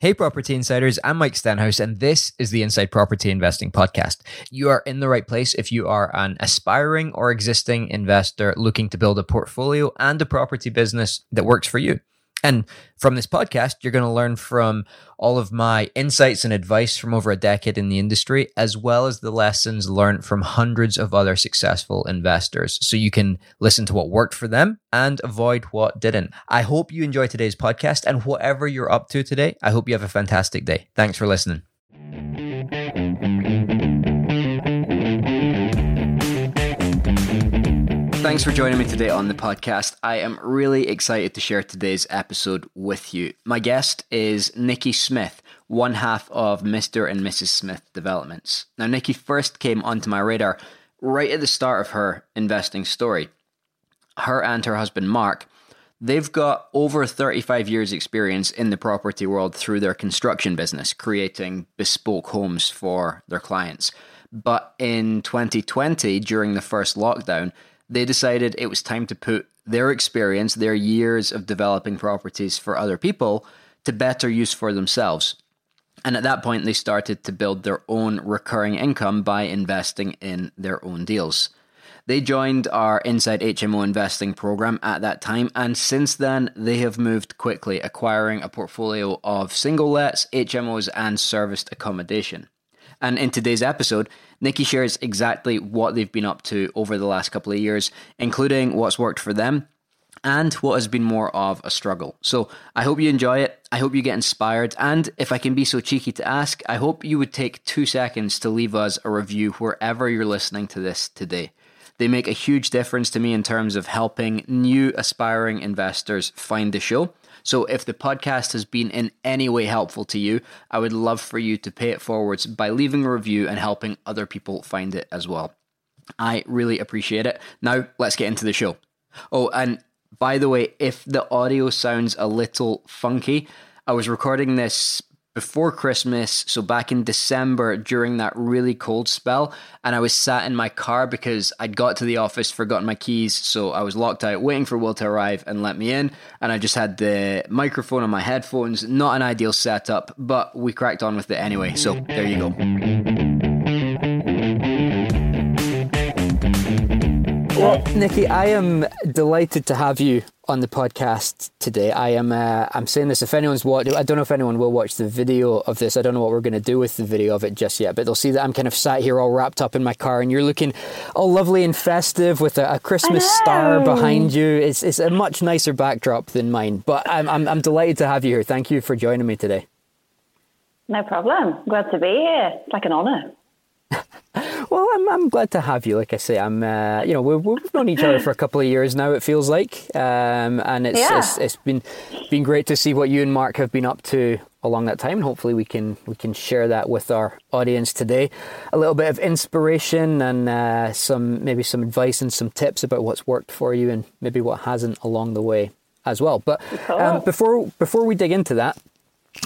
Hey, property insiders, I'm Mike Stenhouse, and this is the Inside Property Investing Podcast. You are in the right place if you are an aspiring or existing investor looking to build a portfolio and a property business that works for you. And from this podcast, you're going to learn from all of my insights and advice from over a decade in the industry, as well as the lessons learned from hundreds of other successful investors. So you can listen to what worked for them and avoid what didn't. I hope you enjoy today's podcast and whatever you're up to today, I hope you have a fantastic day. Thanks for listening. Thanks for joining me today on the podcast. I am really excited to share today's episode with you. My guest is Nikki Smith, one half of Mr. and Mrs. Smith Developments. Now, Nikki first came onto my radar right at the start of her investing story. Her and her husband, Mark, they've got over 35 years' experience in the property world through their construction business, creating bespoke homes for their clients. But in 2020, during the first lockdown, they decided it was time to put their experience, their years of developing properties for other people, to better use for themselves. And at that point, they started to build their own recurring income by investing in their own deals. They joined our Inside HMO investing program at that time, and since then, they have moved quickly, acquiring a portfolio of single lets, HMOs, and serviced accommodation. And in today's episode, Nikki shares exactly what they've been up to over the last couple of years, including what's worked for them and what has been more of a struggle. So I hope you enjoy it. I hope you get inspired. And if I can be so cheeky to ask, I hope you would take two seconds to leave us a review wherever you're listening to this today. They make a huge difference to me in terms of helping new aspiring investors find the show. So if the podcast has been in any way helpful to you, I would love for you to pay it forwards by leaving a review and helping other people find it as well. I really appreciate it. Now, let's get into the show. Oh, and by the way, if the audio sounds a little funky, I was recording this before Christmas, so back in December during that really cold spell, and I was sat in my car because I'd got to the office, forgotten my keys, so I was locked out waiting for Will to arrive and let me in, and I just had the microphone on my headphones. Not an ideal setup, but we cracked on with it anyway, so there you go. Well, Nikki, I am delighted to have you on the podcast today. I am. Uh, I'm saying this. If anyone's watching, I don't know if anyone will watch the video of this. I don't know what we're going to do with the video of it just yet. But they'll see that I'm kind of sat here all wrapped up in my car, and you're looking all lovely and festive with a, a Christmas star behind you. It's it's a much nicer backdrop than mine. But I'm, I'm I'm delighted to have you here. Thank you for joining me today. No problem. Glad to be here. It's like an honour. well, I'm, I'm glad to have you. Like I say, I'm uh, you know we've, we've known each other for a couple of years now. It feels like, um, and it's, yeah. it's it's been been great to see what you and Mark have been up to along that time. And hopefully, we can we can share that with our audience today. A little bit of inspiration and uh, some maybe some advice and some tips about what's worked for you and maybe what hasn't along the way as well. But um, before before we dig into that,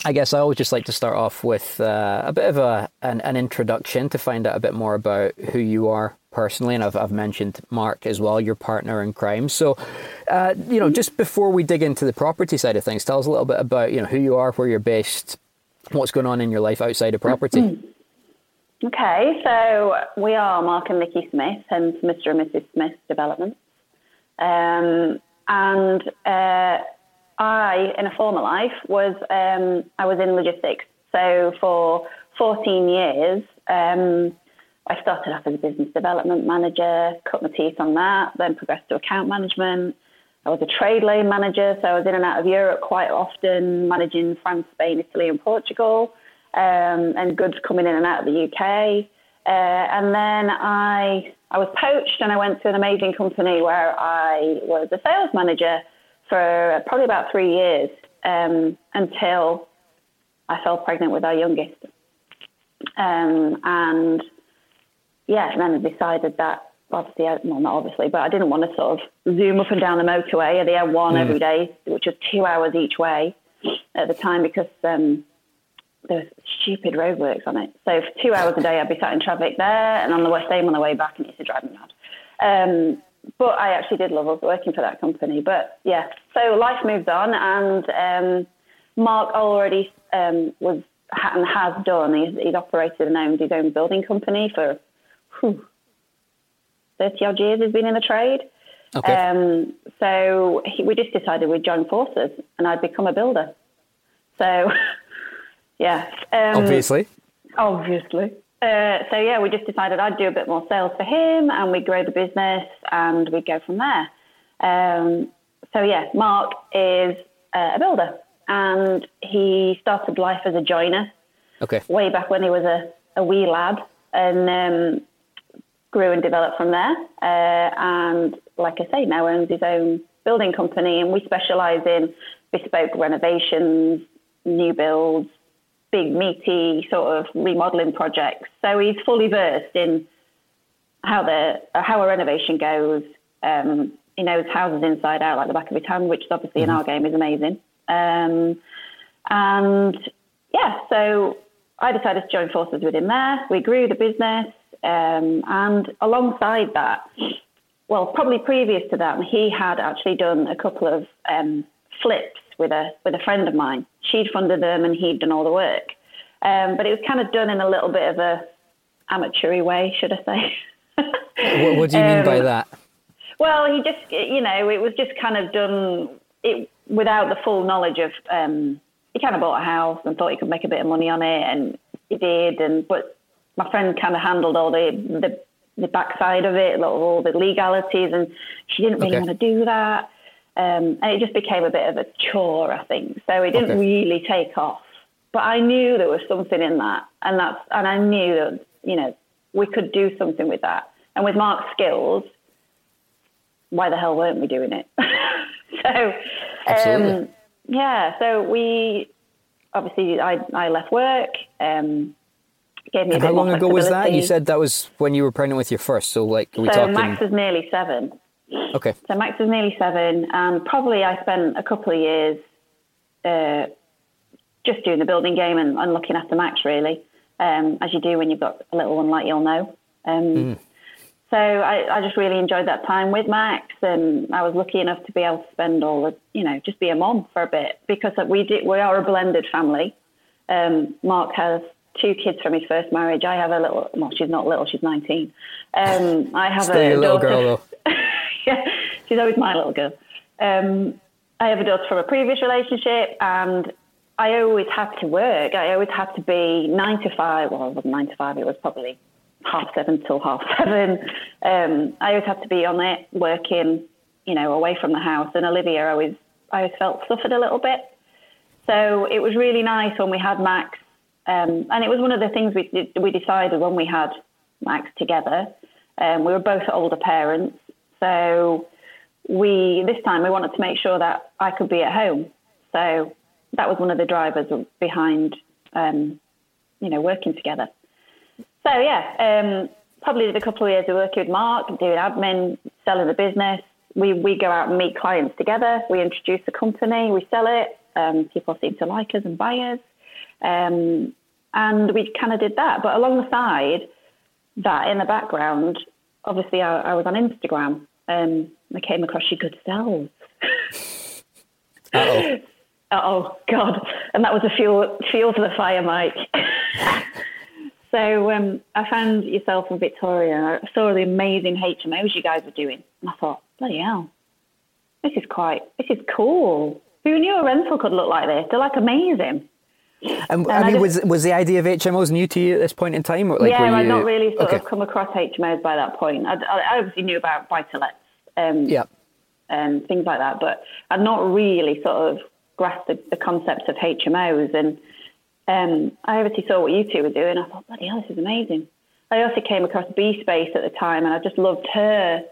I guess I always just like to start off with uh, a bit of a an, an, introduction to find out a bit more about who you are personally, and I've, I've mentioned Mark as well, your partner in crime. So, uh, you know, just before we dig into the property side of things, tell us a little bit about you know who you are, where you're based, what's going on in your life outside of property. Okay, so we are Mark and Nikki Smith, and Mr. and Mrs. Smith Development, um, and. Uh, I, in a former life, was um, I was in logistics. So for 14 years, um, I started off as a business development manager, cut my teeth on that, then progressed to account management. I was a trade lane manager, so I was in and out of Europe quite often, managing France, Spain, Italy, and Portugal, um, and goods coming in and out of the UK. Uh, and then I I was poached, and I went to an amazing company where I was a sales manager for probably about three years um, until I fell pregnant with our youngest. Um, and yeah, and then I decided that obviously, well, not obviously, but I didn't want to sort of zoom up and down the motorway, at the M1 mm. every day, which was two hours each way at the time because um, there was stupid roadworks on it. So for two hours a day, I'd be sat in traffic there, and on the way same on the way back, and it used to drive me mad. Um, but I actually did love working for that company. But yeah, so life moves on, and um, Mark already um, was and has done. He's, he's operated and owned his own building company for whew, 30 odd years. He's been in the trade. Okay. Um, so he, we just decided we'd join forces and I'd become a builder. So, yeah. Um, Obviously. Obviously. Uh, so, yeah, we just decided I'd do a bit more sales for him and we'd grow the business and we'd go from there. Um, so, yeah, Mark is uh, a builder and he started life as a joiner Okay. way back when he was a, a wee lad and um, grew and developed from there. Uh, and like I say, now owns his own building company, and we specialise in bespoke renovations, new builds, big meaty sort of remodelling projects. So he's fully versed in how the how a renovation goes. Um, he knows houses inside out like the back of his hand, which is obviously in our game is amazing. Um, and yeah, so I decided to join forces with him there. We grew the business, um, and alongside that, well, probably previous to that, he had actually done a couple of um, flips with a with a friend of mine. She'd funded them, and he'd done all the work. Um, but it was kind of done in a little bit of a amateury way, should I say? What, what do you mean by Um, that? Well, he just, you know, it was just kind of done it without the full knowledge of. Um, he kind of bought a house and thought he could make a bit of money on it, and he did. And but my friend kind of handled all the the, the backside of it, all the legalities, and she didn't really Okay. want to do that. Um, and it just became a bit of a chore, I think. So it didn't Okay. really take off. But I knew there was something in that, and that's and I knew that you know we could do something with that. And with Mark's skills, why the hell weren't we doing it? so, um, yeah. So we obviously I I left work. Um, gave me a And bit how long ago was that? You said that was when you were pregnant with your first. So, like, so. talking? Max is nearly seven. Okay. So Max was nearly seven, and probably I spent a couple of years uh, just doing the building game and, and looking after Max, really, um, as you do when you've got a little one like you'll know. Um, So I, I just really enjoyed that time with Max, and I was lucky enough to be able to spend all the, you know, just be a mom for a bit because we did. We are a blended family. Um, Mark has two kids from his first marriage. I have a little. Well, she's not little. She's nineteen. Um, I have Still a your little daughter- girl, though. she's always my little girl. Um, I have a daughter from a previous relationship, and I always had to work. I always had to be nine to five. Well, it wasn't nine to five. It was probably half seven till half seven. Um, I always had to be on it, working, you know, away from the house. And Olivia always, I always felt suffered a little bit. So it was really nice when we had Max, um, and it was one of the things we we decided when we had Max together. Um, we were both older parents, so we this time we wanted to make sure that I could be at home. So that was one of the drivers behind, um, you know, working together. So yeah, um, probably did a couple of years of working with Mark, doing admin, selling the business. We we go out and meet clients together. We introduce the company, we sell it. Um, people seem to like us and buy us, um, and we kind of did that. But alongside that in the background, obviously I, I was on Instagram. Um, I came across your good selves. Uh-oh. Oh God! And that was a fuel fuel for the fire, Mike. so um, I found yourself in Victoria. I saw the amazing HMOs you guys were doing, and I thought, bloody hell, this is quite, this is cool. Who knew a rental could look like this? They're like amazing. And, I I mean, was just- was the idea of HMOs new to you at this point in time, or like yeah, I'd not really sort okay. of come across HMOs by that point. I, I obviously knew about buy-to-lets, um, Yeah. and things like that, but I'd not really sort of grasped the, the concept of HMOs. And um, I obviously saw what you two were doing. I thought, bloody hell, this is amazing. I also came across B Space at the time, and I just loved her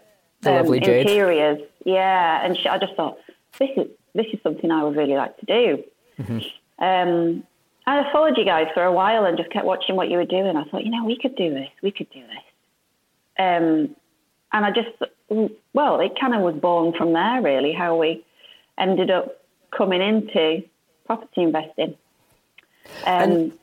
lovely Jade. interiors. Yeah, and she, I just thought this is this is something I would really like to do. Mm-hmm. Um, I followed you guys for a while and just kept watching what you were doing. I thought, you know, we could do this. We could do this. Um, and I just, well, it kind of was born from there, really, how we ended up coming into property investing. Um,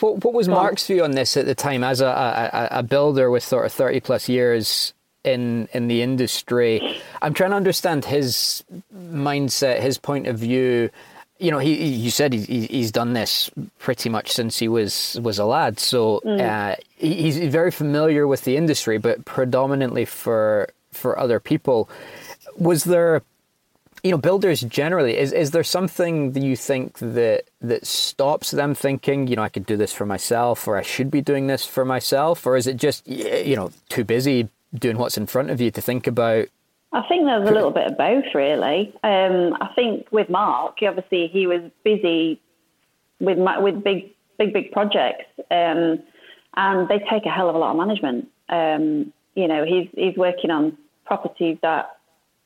What, what was Mark's view on this at the time as a, a, a builder with sort of 30 plus years in, in the industry? I'm trying to understand his mindset, his point of view. You know, he you said he, he's done this pretty much since he was was a lad, so mm. uh, he's very familiar with the industry, but predominantly for for other people. Was there, you know, builders generally? Is is there something that you think that that stops them thinking, you know, I could do this for myself, or I should be doing this for myself, or is it just you know too busy doing what's in front of you to think about I think there's a little bit of both, really. Um, I think with Mark, obviously he was busy with with big, big, big projects, um, and they take a hell of a lot of management. Um, you know, he's he's working on properties that,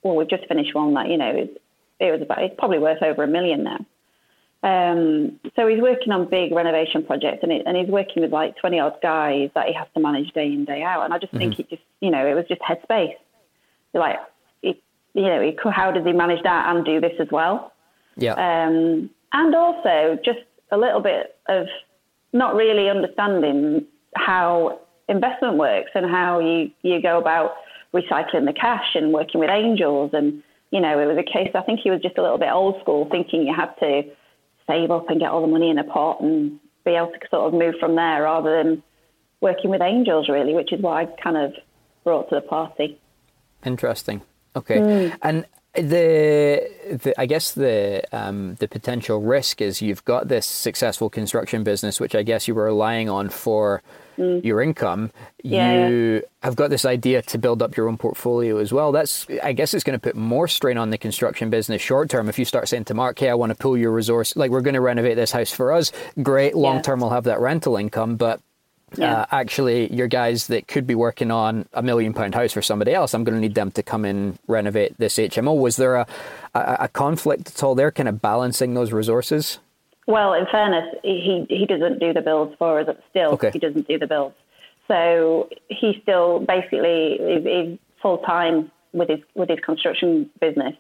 well, we've just finished one that you know it, it was about it's probably worth over a million now. Um, so he's working on big renovation projects, and, it, and he's working with like twenty odd guys that he has to manage day in day out. And I just mm-hmm. think it just, you know, it was just headspace. Like you know, how does he manage that and do this as well? Yeah. Um, and also just a little bit of not really understanding how investment works and how you, you go about recycling the cash and working with angels. And, you know, it was a case, I think he was just a little bit old school, thinking you had to save up and get all the money in a pot and be able to sort of move from there rather than working with angels, really, which is what I kind of brought to the party. Interesting. Okay, mm. and the, the, I guess the um, the potential risk is you've got this successful construction business, which I guess you were relying on for mm. your income. Yeah. You have got this idea to build up your own portfolio as well. That's I guess it's going to put more strain on the construction business short term. If you start saying to Mark, "Hey, I want to pull your resource, like we're going to renovate this house for us," great. Long term, yeah. we'll have that rental income, but yeah. Uh, actually, your guys that could be working on a million pound house for somebody else, I'm going to need them to come in renovate this HMO. Was there a, a, a conflict at all there, kind of balancing those resources? Well, in fairness, he he doesn't do the builds for us. Still, okay. he doesn't do the builds. So he still basically is, is full time with his with his construction business.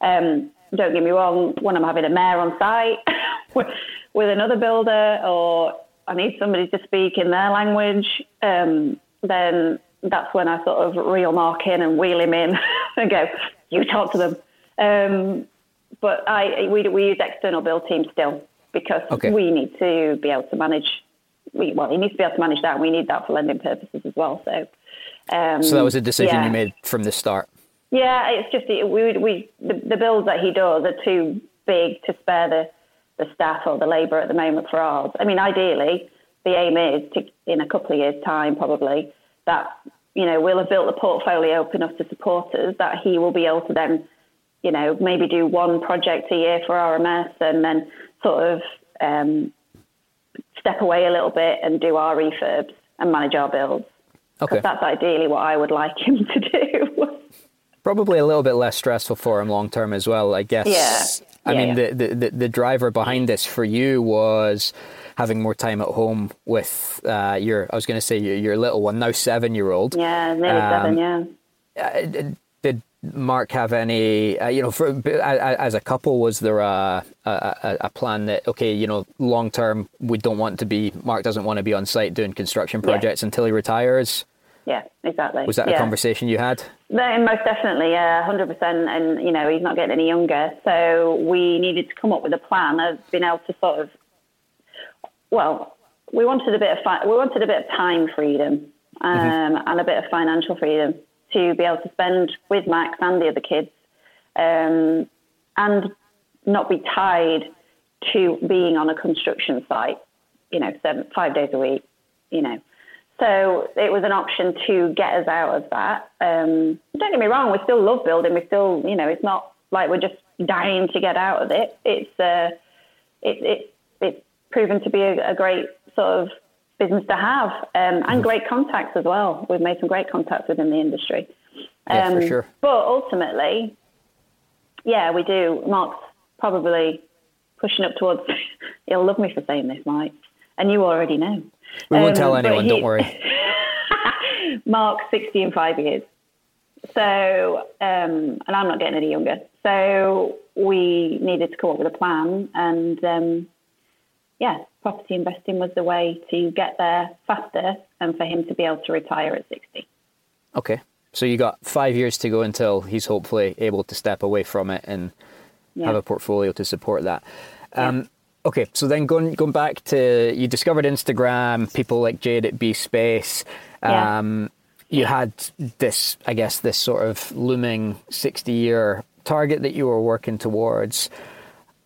Um, don't get me wrong. When I'm having a mayor on site with another builder or I need somebody to speak in their language, um, then that's when I sort of reel Mark in and wheel him in and go, you talk to them. Um, but I, we, we use external build teams still because okay. we need to be able to manage. We, well, he needs to be able to manage that. And we need that for lending purposes as well. So, um, so that was a decision yeah. you made from the start. Yeah, it's just we we the, the builds that he does are too big to spare the the staff or the labour at the moment for ours. I mean, ideally, the aim is to, in a couple of years' time, probably, that, you know, we'll have built the portfolio up enough to support us that he will be able to then, you know, maybe do one project a year for RMS and then sort of um, step away a little bit and do our refurbs and manage our builds. Okay. That's ideally what I would like him to do. Probably a little bit less stressful for him long term as well, I guess. Yeah. I yeah, mean, yeah. The, the, the driver behind this for you was having more time at home with uh, your, I was going to say your, your, little one, now seven year old. Yeah, nearly um, seven, yeah. Uh, did Mark have any, uh, you know, for, as a couple, was there a, a, a, plan that, okay, you know, long term, we don't want to be, Mark doesn't want to be on site doing construction projects yeah. until he retires? Yeah, exactly. Was that yeah. a conversation you had? Most definitely, yeah, hundred percent. And you know, he's not getting any younger, so we needed to come up with a plan of being able to sort of, well, we wanted a bit of fi- we wanted a bit of time freedom um, mm-hmm. and a bit of financial freedom to be able to spend with Max and the other kids, um, and not be tied to being on a construction site, you know, seven five days a week, you know. So it was an option to get us out of that. Um, don't get me wrong, we still love building. We still, you know, it's not like we're just dying to get out of it. It's uh, it, it, it's proven to be a, a, great sort of business to have um, and mm-hmm. great contacts as well. We've made some great contacts within the industry. Um, yeah, for um, sure. But ultimately, yeah, we do. Mark's probably pushing up towards. he'll love me for saying this, Mike, and you already know. We won't um, tell anyone, he, don't worry. Mark, 60 in five years. So, um, and I'm not getting any younger. So we needed to come up with a plan. And um, yeah, property investing was the way to get there faster and for him to be able to retire at 60. Okay. So you got five years to go until he's hopefully able to step away from it and Yeah. have a portfolio to support that. Um, Okay, so then going going back to you discovered Instagram, people like Jade at B Space. Yeah. Um, you had this, I guess, this sort of looming sixty year target that you were working towards.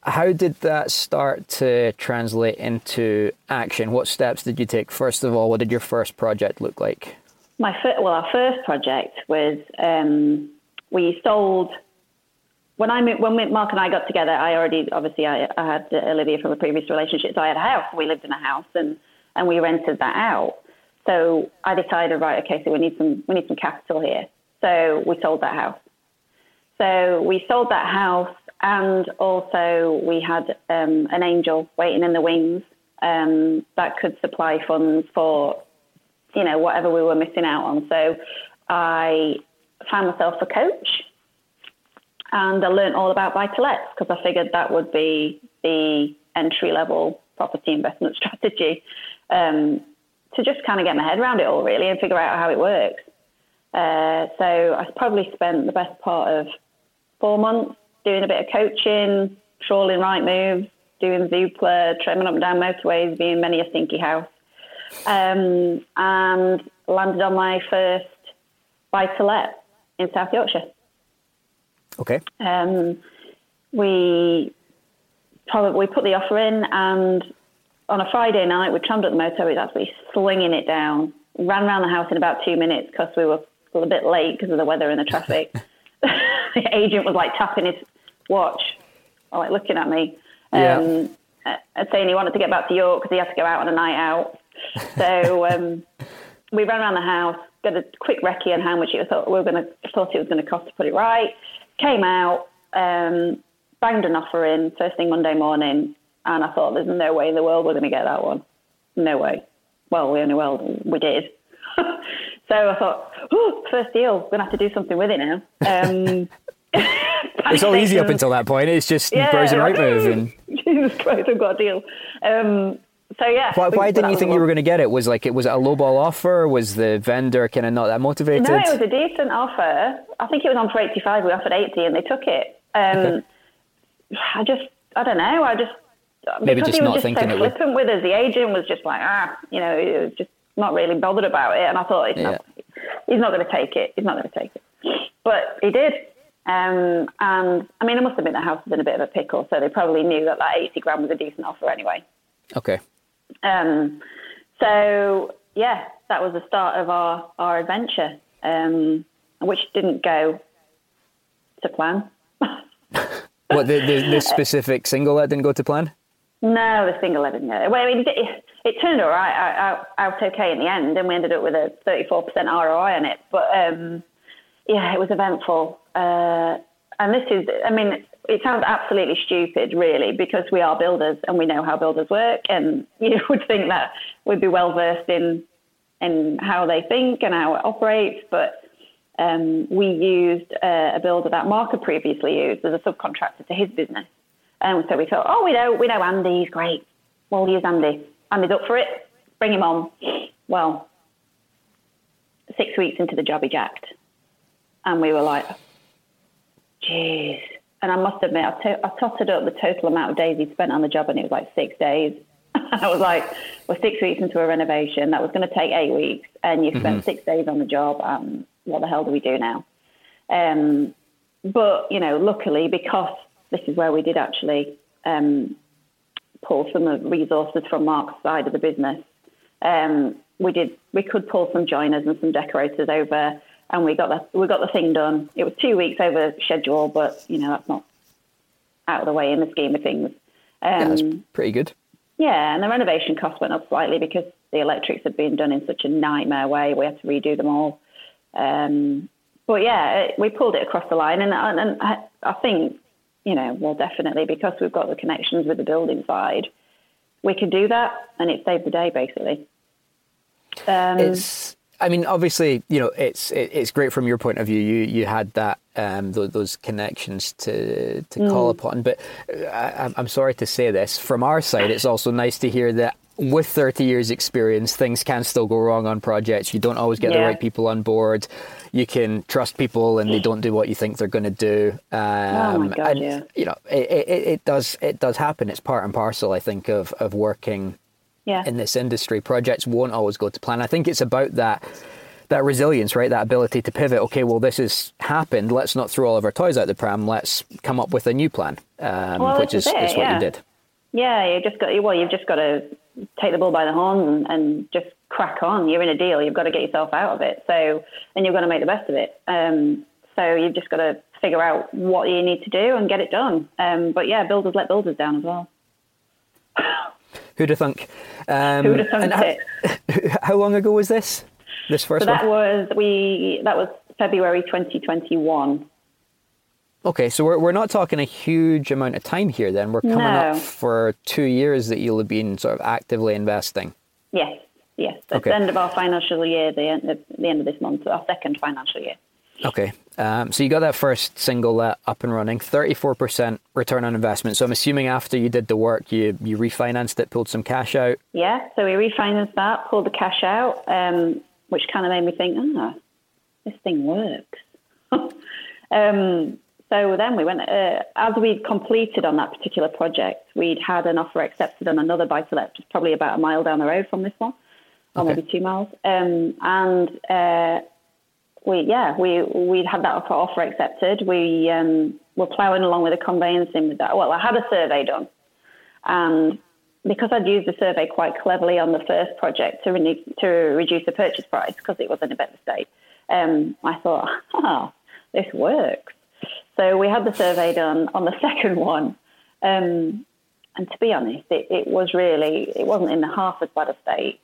How did that start to translate into action? What steps did you take? First of all, what did your first project look like? My fir- well, our first project was um, we sold when I when Mark and I got together. I already obviously I, I had Olivia from a previous relationship, so I had a house. We lived in a house and and we rented that out. So I decided, right, okay, so we need some we need some capital here. So we sold that house. So we sold that house, and also we had um, an angel waiting in the wings um, that could supply funds for, you know, whatever we were missing out on. So I found myself a coach, and I learned all about buy to lets because I figured that would be the entry level property investment strategy um, to just kind of get my head around it all really and figure out how it works. Uh, so I probably spent the best part of four months doing a bit of coaching, trawling Rightmoves, doing Zoopla, trimming up and down motorways, being many a stinky house, um, and landed on my first buy to let in South Yorkshire. Okay. Um, we probably we put the offer in, and on a Friday night, we trammed up the motorway, was absolutely slinging it down. Ran around the house in about two minutes because we were a little bit late because of the weather and the traffic. the agent was like tapping his watch, or like looking at me, um, Yeah. uh, saying he wanted to get back to York because he had to go out on a night out. So um, we ran around the house, got a quick recce on how much it was thought we were going to thought it was going to cost to put it right. Came out, um, banged an offer in first thing Monday morning, and I thought there's no way in the world we're going to get that one. No way. Well, we only well we did. so I thought, oh, first deal, we're going to have to do something with it now. Um, It's all easy up until that point. It's just frozen Rightmove and Jesus Christ, I've got a deal. Um, so yeah. Why, why didn't you think you were going to get it? Was like it was a lowball offer? Was the vendor kind of not that motivated? No, it was a decent offer. I think it was on for 85. We offered 80 and they took it. Um, I just, I don't know. I just, Maybe just he was not just thinking so it flippant with us. The agent was just like, ah, you know, just not really bothered about it. And I thought, he's, not, he's not going to take it. He's not going to take it. But he did. Um, and I mean, it must have been the house was in a bit of a pickle, so they probably knew that that 80 grand was a decent offer anyway. Okay. Um, so yeah, that was the start of our our adventure, um, which didn't go to plan. What the, the the specific single that didn't go to plan? No, the single didn't go. Well, I mean, it, it turned all right out, out, out okay in the end, and we ended up with a 34% ROI on it. But um, yeah, it was eventful. Uh, and this is, I mean, it sounds absolutely stupid, really, because we are builders and we know how builders work, and you would think that we'd be well versed in in how they think and how it operates, but. Um, we used uh, a builder that Mark had previously used as a subcontractor to his business. And so we thought, oh, we know, we know Andy, he's great. We'll use Andy. Andy's up for it. Bring him on. Well, six weeks into the job, he jacked. And we were like, jeez. And I must admit, I, to- I totted up the total amount of days he'd spent on the job, and it was like six days. I was like, we're six weeks into a renovation. That was going to take eight weeks, and you spent six days on the job. And what the hell do we do now? Um, but you know, luckily, because this is where we did actually um, pull some of the resources from Mark's side of the business. Um, we did we could pull some joiners and some decorators over, and we got the we got the thing done. It was two weeks over schedule, but you know that's not out of the way in the scheme of things. Yeah, Um, that's pretty good. yeah, and the renovation cost went up slightly because the electrics had been done in such a nightmare way. We had to redo them all. Um, but yeah, it, we pulled it across the line, and, and, and I, I think, you know, well, definitely because we've got the connections with the building side, we can do that, and it saved the day basically. Um, It's. I mean, obviously, you know, it's it, it's great from your point of view. You you had that um, those, those connections to to call upon. But uh, I, I'm- I'm sorry to say this. From our side, it's also nice to hear that with 30 years experience, things can still go wrong on projects. You don't always get yeah. the right people on board. You can trust people and they don't do what you think they're going to do. Um, oh my God, and, yeah. You know, it, it, it, does, it does happen. It's part and parcel, I think, of, of working yeah. in this industry. Projects won't always go to plan. I think it's about that that resilience, right? That ability to pivot. Okay, well, this has happened. Let's not throw all of our toys out the pram. Let's come up with a new plan, um, well, which is, is, what yeah. you did. Yeah, you just got well. You've just got to take the bull by the horn and, and, just crack on. You're in a deal. You've got to get yourself out of it. So, and you've got to make the best of it. Um, so you've just got to figure out what you need to do and get it done. Um, but yeah, builders let builders down as well. Who'd have thunk? Um, Who'd have thunk it? How, how long ago was this? This first so that one? was we. That was February 2021. Okay, so we're, we're not talking a huge amount of time here then. We're coming no. up for two years that you'll have been sort of actively investing. Yes, yes. At okay. the end of our financial year, the end of, the end of this month, our second financial year. Okay, um, so you got that first single let up and running, 34% return on investment. So I'm assuming after you did the work, you, you refinanced it, pulled some cash out? Yeah, so we refinanced that, pulled the cash out, um, which kind of made me think, oh, this thing works. um, so then we went, uh, as we completed on that particular project, we'd had an offer accepted on another buy to let, just probably about a mile down the road from this one, or okay. maybe two miles. Um, and uh, we, yeah, we, we'd had that offer accepted. We um, were ploughing along with the conveyancing with that. Well, I had a survey done. And because I'd used the survey quite cleverly on the first project to, re- to reduce the purchase price because it was in a better state, um, I thought, oh, this works. So we had the survey done on the second one. Um, and to be honest, it, it, was really, it wasn't in the half as bad a state.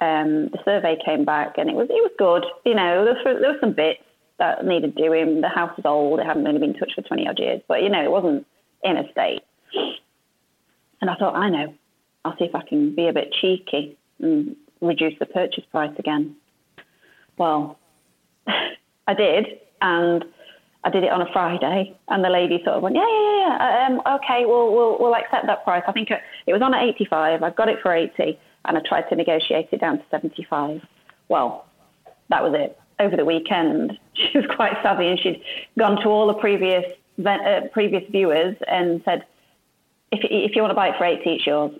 Um, the survey came back and it was, it was good. You know, there, was, there were some bits that needed doing. The house was old. It hadn't really been touched for 20 odd years, but you know, it wasn't in a state. And I thought, I know, I'll see if I can be a bit cheeky and reduce the purchase price again. Well, I did. And I did it on a Friday, and the lady sort of went, yeah, yeah, yeah, um, okay, we'll, we'll, we'll accept that price. I think it, it was on at 85. I got it for 80, and I tried to negotiate it down to 75. Well, that was it. Over the weekend, she was quite savvy, and she'd gone to all the previous uh, previous viewers and said, if, if you want to buy it for 80, it's yours.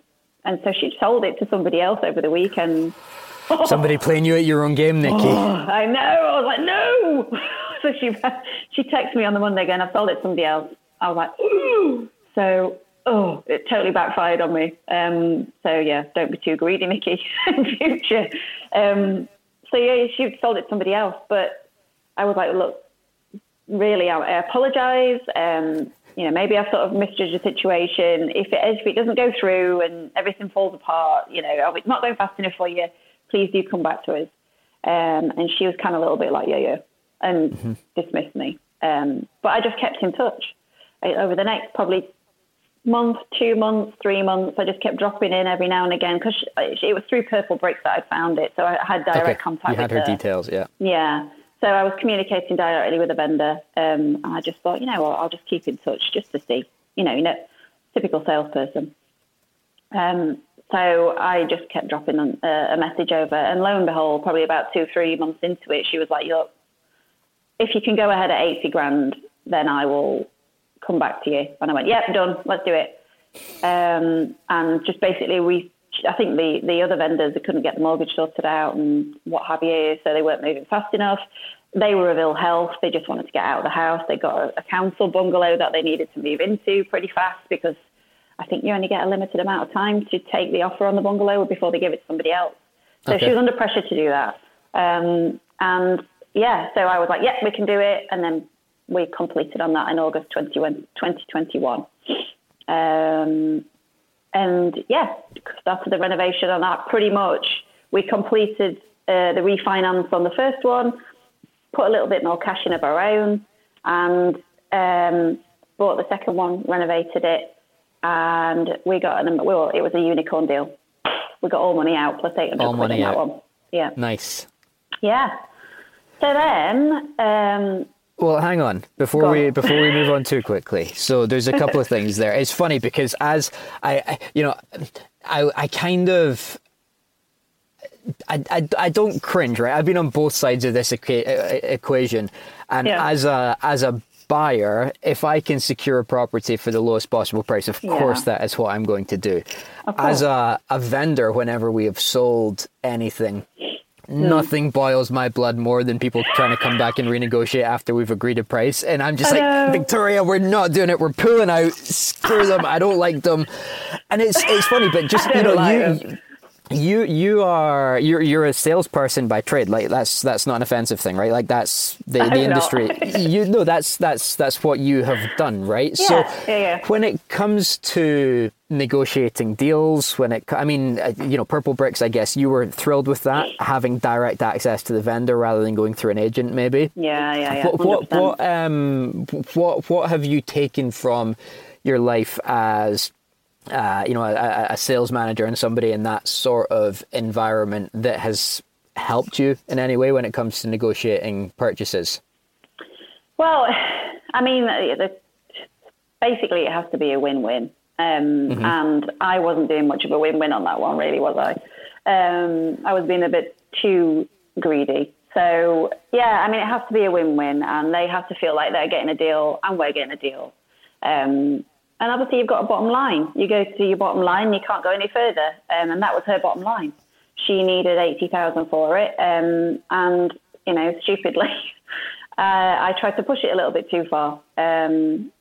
And so she sold it to somebody else over the weekend. Somebody playing you at your own game, Nikki. Oh, I know. I was like, no. so she she texted me on the Monday again. I've sold it to somebody else. I was like, ooh. So oh, it totally backfired on me. Um, so yeah, don't be too greedy, Nikki, in future. Um, so yeah, she sold it to somebody else, but I was like, look, really, I, I apologise. Um, you know, maybe I've sort of misjudged the situation. If it, if it doesn't go through and everything falls apart, you know, oh, it's not going fast enough for you, please do come back to us. Um, and she was kind of a little bit like, yeah, yeah and mm-hmm. dismissed me. Um, but I just kept in touch. Over the next probably month, two months, three months, I just kept dropping in every now and again because it was through Purplebricks that I found it. So I had direct okay. contact. You had her, her, details, yeah. Yeah. So I was communicating directly with the vendor, um, and I just thought, you know, what, I'll just keep in touch just to see, you know, you know, typical salesperson. Um, so I just kept dropping a, a message over, and lo and behold, probably about two, three months into it, she was like, "Look, if you can go ahead at 80 grand, then I will come back to you. And I went, yep, done, let's do it. Um, and just basically, we, I think the, the other vendors, they couldn't get the mortgage sorted out and what have you, so they weren't moving fast enough. They were of ill health. They just wanted to get out of the house. They got a, a council bungalow that they needed to move into pretty fast because I think you only get a limited amount of time to take the offer on the bungalow before they give it to somebody else. So okay. she was under pressure to do that. Um, and yeah, so I was like, yeah, we can do it. And then we completed on that in August 2021. Um, and yeah, started the renovation on that pretty much. We completed uh, the refinance on the first one, put a little bit more cash in of our own, and um, bought the second one, renovated it, and we got an, well, it was a unicorn deal. We got all money out plus 800 all money out. that one. Yeah. Nice. Yeah. So then, um, well, hang on before Go we on. before we move on too quickly. So there's a couple of things there. It's funny because as I, I, you know, I, I kind of I, I, I don't cringe, right? I've been on both sides of this equa- equation, and Yeah. as a as a buyer, if I can secure a property for the lowest possible price, of Yeah. course that is what I'm going to do. As a, a vendor, whenever we have sold anything. Nothing boils my blood more than people trying to come back and renegotiate after we've agreed a price. And I'm just like. Victoria, we're not doing it. We're pulling out. Screw them. I don't like them. And it's it's funny, but just you know, you. You you are you're you're a salesperson by trade. Like that's that's not an offensive thing, right? Like that's the, the industry. you know that's that's that's what you have done, right? so Yeah, yeah, yeah. when it comes to negotiating deals, when it I mean, uh, you know, Purplebricks, I guess you were thrilled with that, having direct access to the vendor rather than going through an agent, maybe. Yeah, yeah, yeah. What what what um what what have you taken from your life as uh, you know a, a sales manager and somebody in that sort of environment that has helped you in any way when it comes to negotiating purchases? Well, I mean, the, basically, it has to be a win-win. Um, And I wasn't doing much of a win-win on that one, really, was I? Um, I was being a bit too greedy. So, yeah, I mean, it has to be a win-win, and they have to feel like they're getting a deal, and we're getting a deal. Um, and obviously, you've got a bottom line. You go to your bottom line, you can't go any further. Um, and that was her bottom line. She needed eighty thousand for it, um, and you know, stupidly, uh, I tried to push it a little bit too far. Um,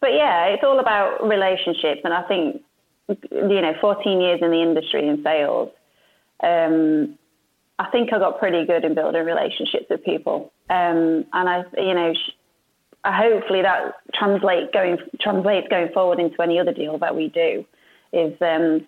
but yeah, it's all about relationships, and I think you know, fourteen years in the industry in sales. Um, I think I got pretty good in building relationships with people, um, and I, you know, hopefully that translate going translates going forward into any other deal that we do. Is um,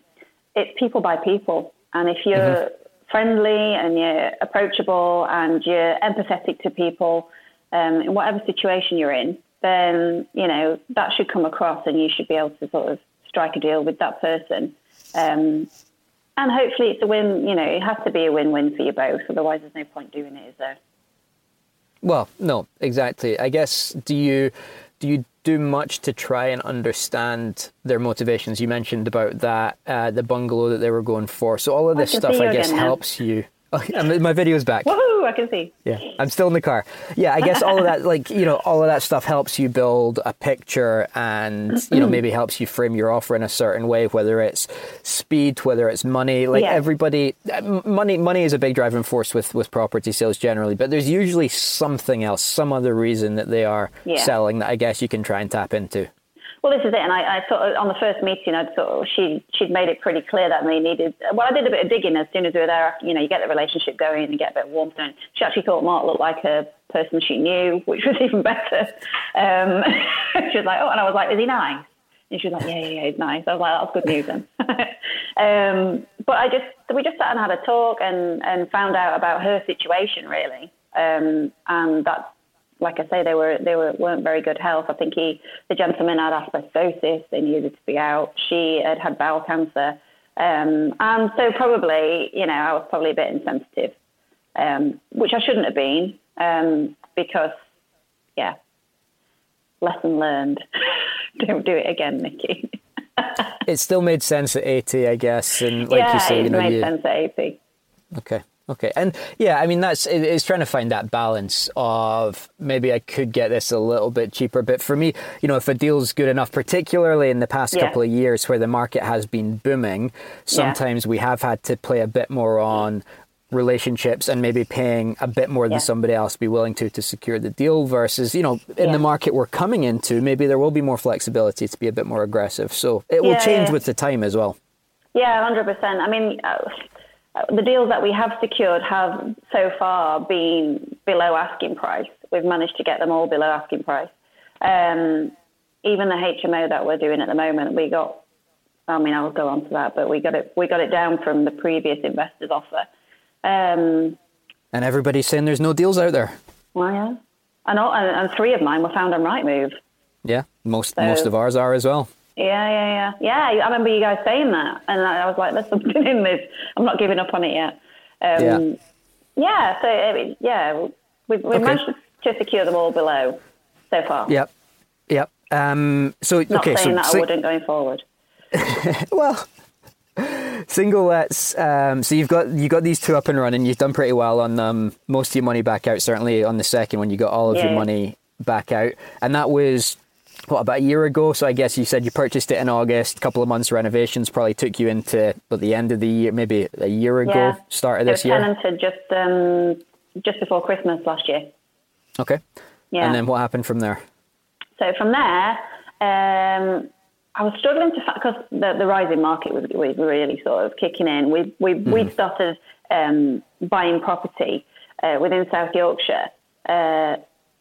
it's people by people, and if you're friendly and you're approachable and you're empathetic to people um, in whatever situation you're in, then you know that should come across, and you should be able to sort of strike a deal with that person. Um, and hopefully it's a win. You know, it has to be a win-win for you both. Otherwise, there's no point doing it, is there? Well, no, exactly. I guess do you do you do much to try and understand their motivations? You mentioned about that uh, the bungalow that they were going for. So all of this stuff, I guess, helps you. And my video's back. Woohoo! I can see. Yeah, I'm still in the car. Yeah, I guess all of that, like you know, all of that stuff helps you build a picture, and you know, maybe helps you frame your offer in a certain way. Whether it's speed, whether it's money, like Yeah. everybody, money, money is a big driving force with with property sales generally. But there's usually something else, some other reason that they are Yeah. selling that I guess you can try and tap into. Well, this is it, and I, I on the first meeting, I'd sort of she she'd made it pretty clear that they needed. Well, I did a bit of digging as soon as we were there. You know, you get the relationship going and get a bit of warmth, and she actually thought Mark looked like a person she knew, which was even better. Um, she was like, "Oh," and I was like, "Is he nice?" And she was like, "Yeah, yeah, yeah, he's nice." I was like, "That's good news then." um, but I just we just sat and had a talk and and found out about her situation really, um, and that's like I say, they were they were weren't very good health. I think he, the gentleman had asbestosis; they needed to be out. She had had bowel cancer, um, and so probably, you know, I was probably a bit insensitive, um, which I shouldn't have been, um, because, yeah, lesson learned. Don't do it again, Nikki. It still made sense at 80, I guess, and like yeah, you say, it you know, made you, sense at AP. Okay. Okay. And yeah, I mean, that's it's trying to find that balance of maybe I could get this a little bit cheaper. But for me, you know, if a deal's good enough, particularly in the past Yeah. couple of years where the market has been booming, sometimes we have had to play a bit more on relationships and maybe paying a bit more than Yeah. somebody else be willing to to secure the deal versus you know in Yeah. the market we're coming into maybe there will be more flexibility to be a bit more aggressive so it will Yeah, change yeah. with the time as well Yeah, hundred percent. I mean, uh, the deals that we have secured have so far been below asking price. We've managed to get them all below asking price. Um, even the HMO that we're doing at the moment, we got. I mean, I'll go on to that, but we got it. We got it down from the previous investor's offer. Um, and everybody's saying there's no deals out there well, yeah, and, all, and, and three of mine were found on Rightmove. yeah most So- most of ours are as well Yeah, yeah, yeah, yeah. I remember you guys saying that, and I was like, "There's something in this. I'm not giving up on it yet." Um, Yeah. yeah. So I mean, yeah, we've, we've Okay. managed to secure them all below so far. Yep. Yep. Um, so Not okay, saying so that I wouldn't going forward. well, single lets. Um, so you've got you got these two up and running. You've done pretty well on them. Most of your money back out. Certainly on the second one, you got all of Yeah. your money back out, and that was what about a year ago. So I guess you said you purchased it in August. A couple of months renovations probably took you into but the end of the year, maybe a year ago, Yeah. start of It this was year. tenanted just um, just before Christmas last year. Okay. Yeah. And then what happened from there? So from there, um, I was struggling to because the, the rising market was, was really sort of kicking in. We we we'd started um, buying property uh, within South Yorkshire. Uh,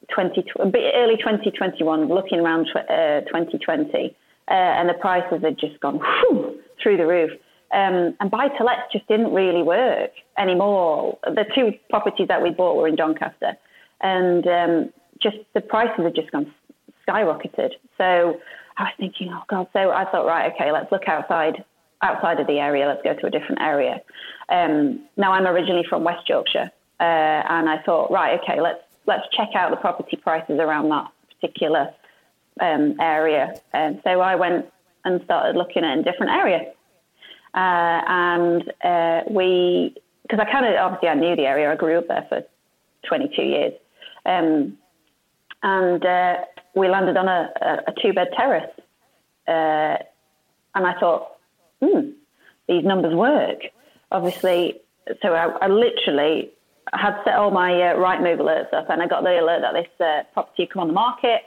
20, early 2021, looking around uh, 2020, uh, and the prices had just gone whew, through the roof. Um, and buy to lets just didn't really work anymore. The two properties that we bought were in Doncaster, and um, just the prices had just gone skyrocketed. So I was thinking, oh god. So I thought, right, okay, let's look outside outside of the area. Let's go to a different area. Um, now I'm originally from West Yorkshire, uh, and I thought, right, okay, let's let's check out the property prices around that particular um, area. And so I went and started looking at a different area. Uh, and uh, we, because I kind of obviously I knew the area. I grew up there for 22 years, um, and uh, we landed on a, a, a two-bed terrace. Uh, and I thought, hmm, these numbers work. Obviously, so I, I literally had set all my uh, Rightmove alerts up, and I got the alert that this uh, property had come on the market.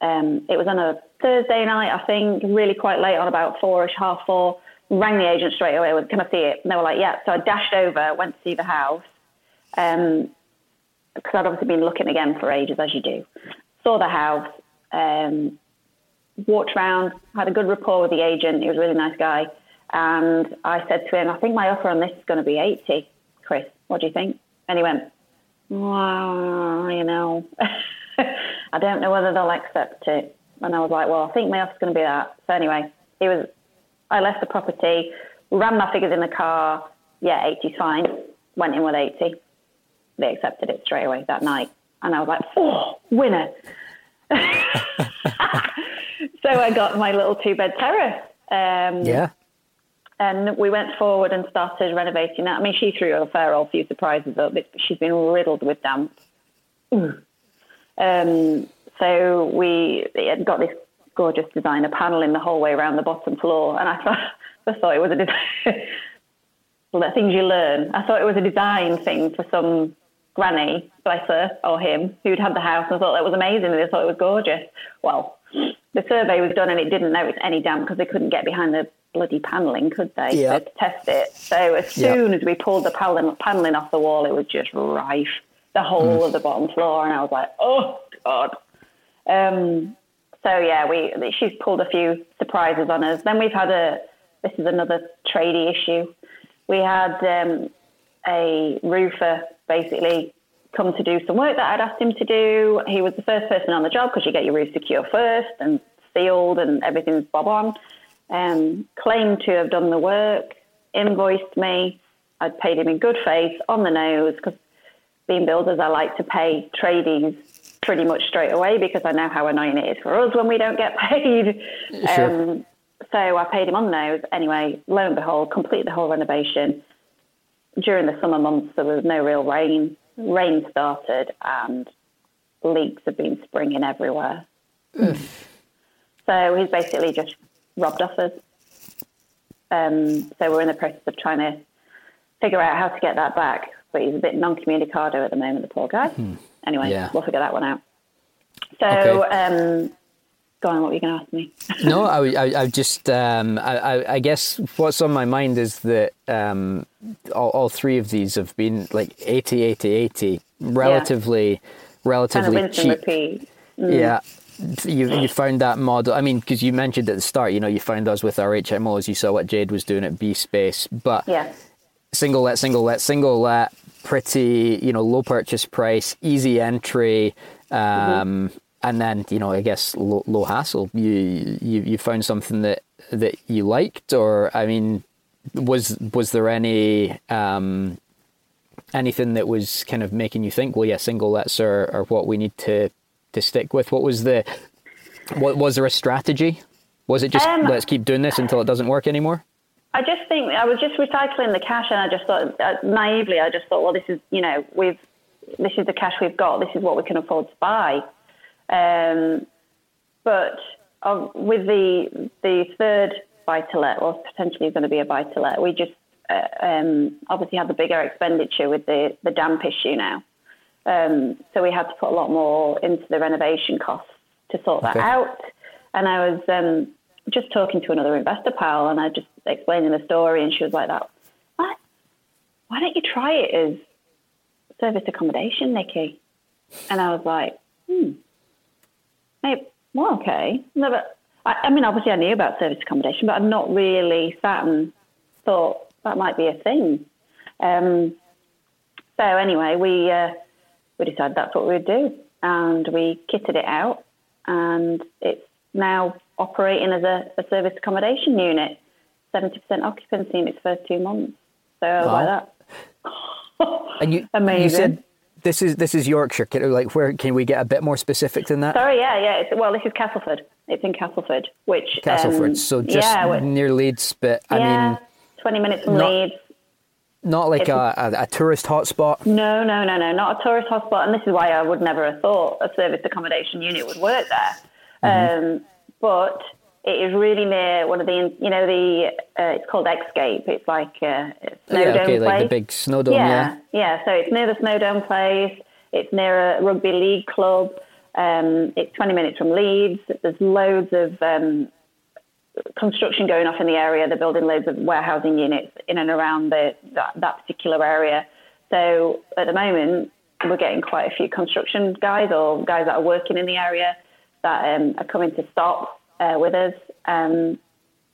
Um, it was on a Thursday night, I think, really quite late on about four-ish, half four. Rang the agent straight away. with, Can I see it? And they were like, yeah. So I dashed over, went to see the house, um, because I'd obviously been looking again for ages, as you do. Saw the house, um, walked around, had a good rapport with the agent. He was a really nice guy. And I said to him, I think my offer on this is going to be 80. Chris, what do you think? And he went, well, you know, I don't know whether they'll accept it. And I was like, well, I think my offer's going to be that. So anyway, it was, I left the property, ran my figures in the car. Yeah, 80's fine. Went in with 80. They accepted it straight away that night. And I was like, oh, winner. so I got my little two bed terrace. Um, Yeah. And we went forward and started renovating that. I mean, she threw a fair old few surprises up. She's been riddled with damp. Um, so we got this gorgeous designer panel in the hallway way around the bottom floor, and I thought, I thought it was a design. well, things you learn. I thought it was a design thing for some granny, bless her, or him, who'd had the house, and I thought that was amazing, and I thought it was gorgeous. Well, the survey was done, and it didn't notice any damp because they couldn't get behind the bloody panelling, could they? Yeah. So to test it. So as soon as we pulled the paneling off the wall, it was just rife, the whole of the bottom floor, and I was like, oh god. Um, so yeah, we she's pulled a few surprises on us. Then we've had a this is another tradie issue. We had um, a roofer basically come to do some work that I'd asked him to do. He was the first person on the job because you get your roof secure first and sealed and everything's bob on. Um, claimed to have done the work, invoiced me. I'd paid him in good faith on the nose because being builders, I like to pay tradies pretty much straight away because I know how annoying it is for us when we don't get paid. Sure. Um, so I paid him on the nose. Anyway, lo and behold, completed the whole renovation. During the summer months, there was no real rain. Rain started and leaks have been springing everywhere. so he's basically just robbed off us. Um, so we're in the process of trying to figure out how to get that back. But he's a bit non-communicado at the moment, the poor guy. Anyway, Yeah. we'll figure that one out. So, Okay. um, go on, what were you going to ask me? no, I, I, I just, um, I, I, guess what's on my mind is that um, all, all three of these have been like 80, 80, 80, relatively, kind of relatively rinse and cheap. repeat. Yeah. You, you found that model. I mean, because you mentioned at the start, you know, you found us with our HMOs. You saw what Jade was doing at B Space, but Yeah. single let, single let, single let, pretty, you know, low purchase price, easy entry, um, and then you know, I guess low, low hassle. You, you you found something that that you liked, or I mean, was was there any um, anything that was kind of making you think, well, yeah, single lets are, are what we need to to stick with? What was the what was there a strategy? Was it just Um, let's keep doing this until it doesn't work anymore? I just think I was just recycling the cash, and I just thought uh, naively, I just thought, well, this is you know, we've this is the cash we've got. This is what we can afford to buy. Um, but uh, with the the third buy to let, or potentially going to be a buy to let, we just uh, um, obviously had the bigger expenditure with the the damp issue now. Um, so we had to put a lot more into the renovation costs to sort that out. And I was um, just talking to another investor pal, and I just explaining the story, and she was like, "That, what? Why don't you try it as service accommodation, Nikki?" And I was like, "Hmm, maybe, well, okay." Never. I, I mean, obviously, I knew about service accommodation, but I've not really sat and thought that might be a thing. Um, so anyway, we uh, we decided that's what we'd do, and we kitted it out, and it's now operating as a, a service accommodation unit, 70% occupancy in its first two months. So wow. like that. and you, Amazing. You said this is this is Yorkshire. Can, like, where can we get a bit more specific than that? Sorry, yeah, yeah. It's, well, this is Castleford. It's in Castleford, which Castleford. Um, so just yeah, near Leeds, but I yeah, mean, 20 minutes from not, Leeds. Not like a, a, a, tourist hotspot. No, no, no, no, not a tourist hotspot. And this is why I would never have thought a service accommodation unit would work there. Mm-hmm. Um, but it is really near one of the, you know, the uh, it's called Xscape. It's like a Snowdome yeah, okay, place. like the big Snowdome. Yeah, yeah, yeah. So it's near the snow dome place. It's near a rugby league club. Um, it's 20 minutes from Leeds. There's loads of um, construction going off in the area. They're building loads of warehousing units in and around the, that, that particular area. So at the moment, we're getting quite a few construction guys or guys that are working in the area that um, are coming to stop uh, with us. Um,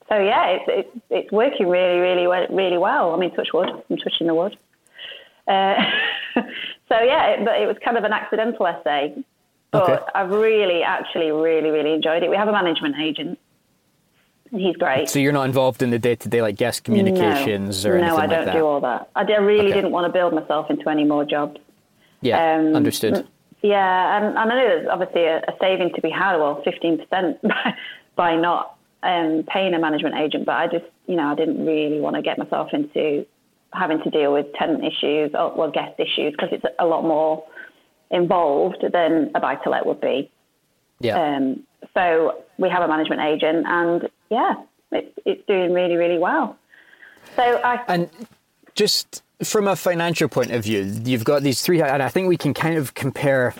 so yeah, it's, it's, it's working really, really, really well. I mean, touch wood. I'm touching the wood. Uh, so yeah, it, but it was kind of an accidental SA. But okay. I've really, actually, really, really enjoyed it. We have a management agent. He's great. So you're not involved in the day-to-day like guest communications no, or anything No, I don't like do all that. I really okay. didn't want to build myself into any more jobs. Yeah, um, understood. Yeah, and, and I know there's obviously a, a saving to be had, well, 15% by, by not um, paying a management agent, but I just, you know, I didn't really want to get myself into having to deal with tenant issues or well, guest issues because it's a lot more involved than a buy to let would be. Yeah. Um, so we have a management agent, and yeah, it's, it's doing really, really well. So I and just from a financial point of view, you've got these three, and I think we can kind of compare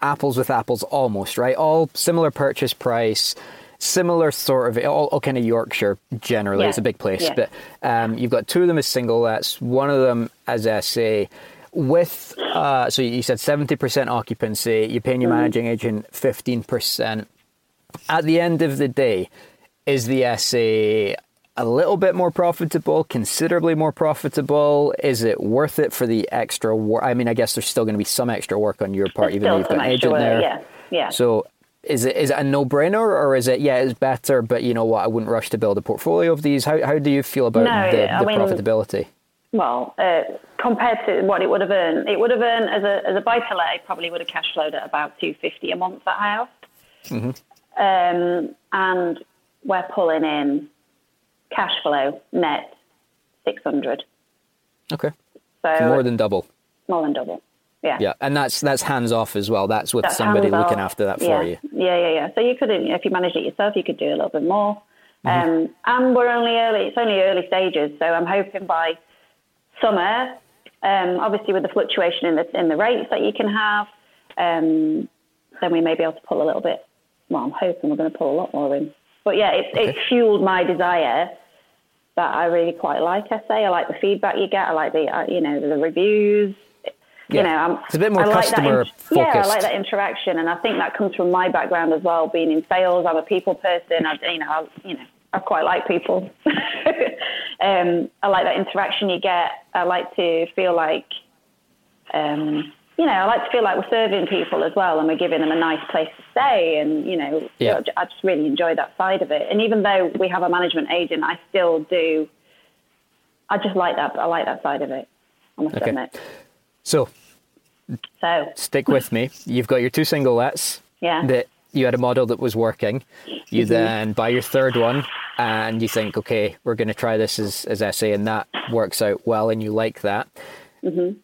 apples with apples almost, right? All similar purchase price, similar sort of, all, all kind of Yorkshire generally. Yeah. It's a big place, yeah. but um, you've got two of them as single lets, one of them as SA. With, uh, so you said 70% occupancy, you're paying your mm-hmm. managing agent 15%. At the end of the day, is the SA a little bit more profitable, considerably more profitable? Is it worth it for the extra work? I mean, I guess there's still going to be some extra work on your part, there's even though you've got an agent work, there. Yeah, yeah. So is it is it a no brainer or is it yeah it's better, but you know what? I wouldn't rush to build a portfolio of these. How how do you feel about no, the, the mean, profitability? Well, uh, compared to what it would have earned, it would have earned as a as a buy to let, it probably would have cash flowed at about two fifty a month at house. Mm-hmm. Um, and we're pulling in cash flow net 600. Okay. So, so more than double. More than double. Yeah. Yeah, and that's that's hands off as well. That's with that's somebody looking off. after that yeah. for you. Yeah, yeah, yeah. So you could, if you manage it yourself, you could do a little bit more. Mm-hmm. Um, and we're only early. It's only early stages, so I'm hoping by summer, um, obviously with the fluctuation in the in the rates that you can have, um, then we may be able to pull a little bit. Well, I'm hoping we're going to pull a lot more in. But yeah, it, okay. it's fueled my desire that I really quite like SA. I like the feedback you get. I like the uh, you know the reviews. Yeah. You know, I'm, it's a bit more I customer like in, Yeah, I like that interaction, and I think that comes from my background as well. Being in sales, I'm a people person. I, you know, I, you know, I quite like people. um, I like that interaction you get. I like to feel like, um, you know, I like to feel like we're serving people as well, and we're giving them a nice place to stay. And you know, yeah. I just really enjoy that side of it. And even though we have a management agent, I still do. I just like that. I like that side of it. I must okay. admit. So, so stick with me. You've got your two single lets. Yeah. That you had a model that was working. You mm-hmm. then buy your third one, and you think, okay, we're going to try this as as SA, and that works out well, and you like that. Mm-hmm.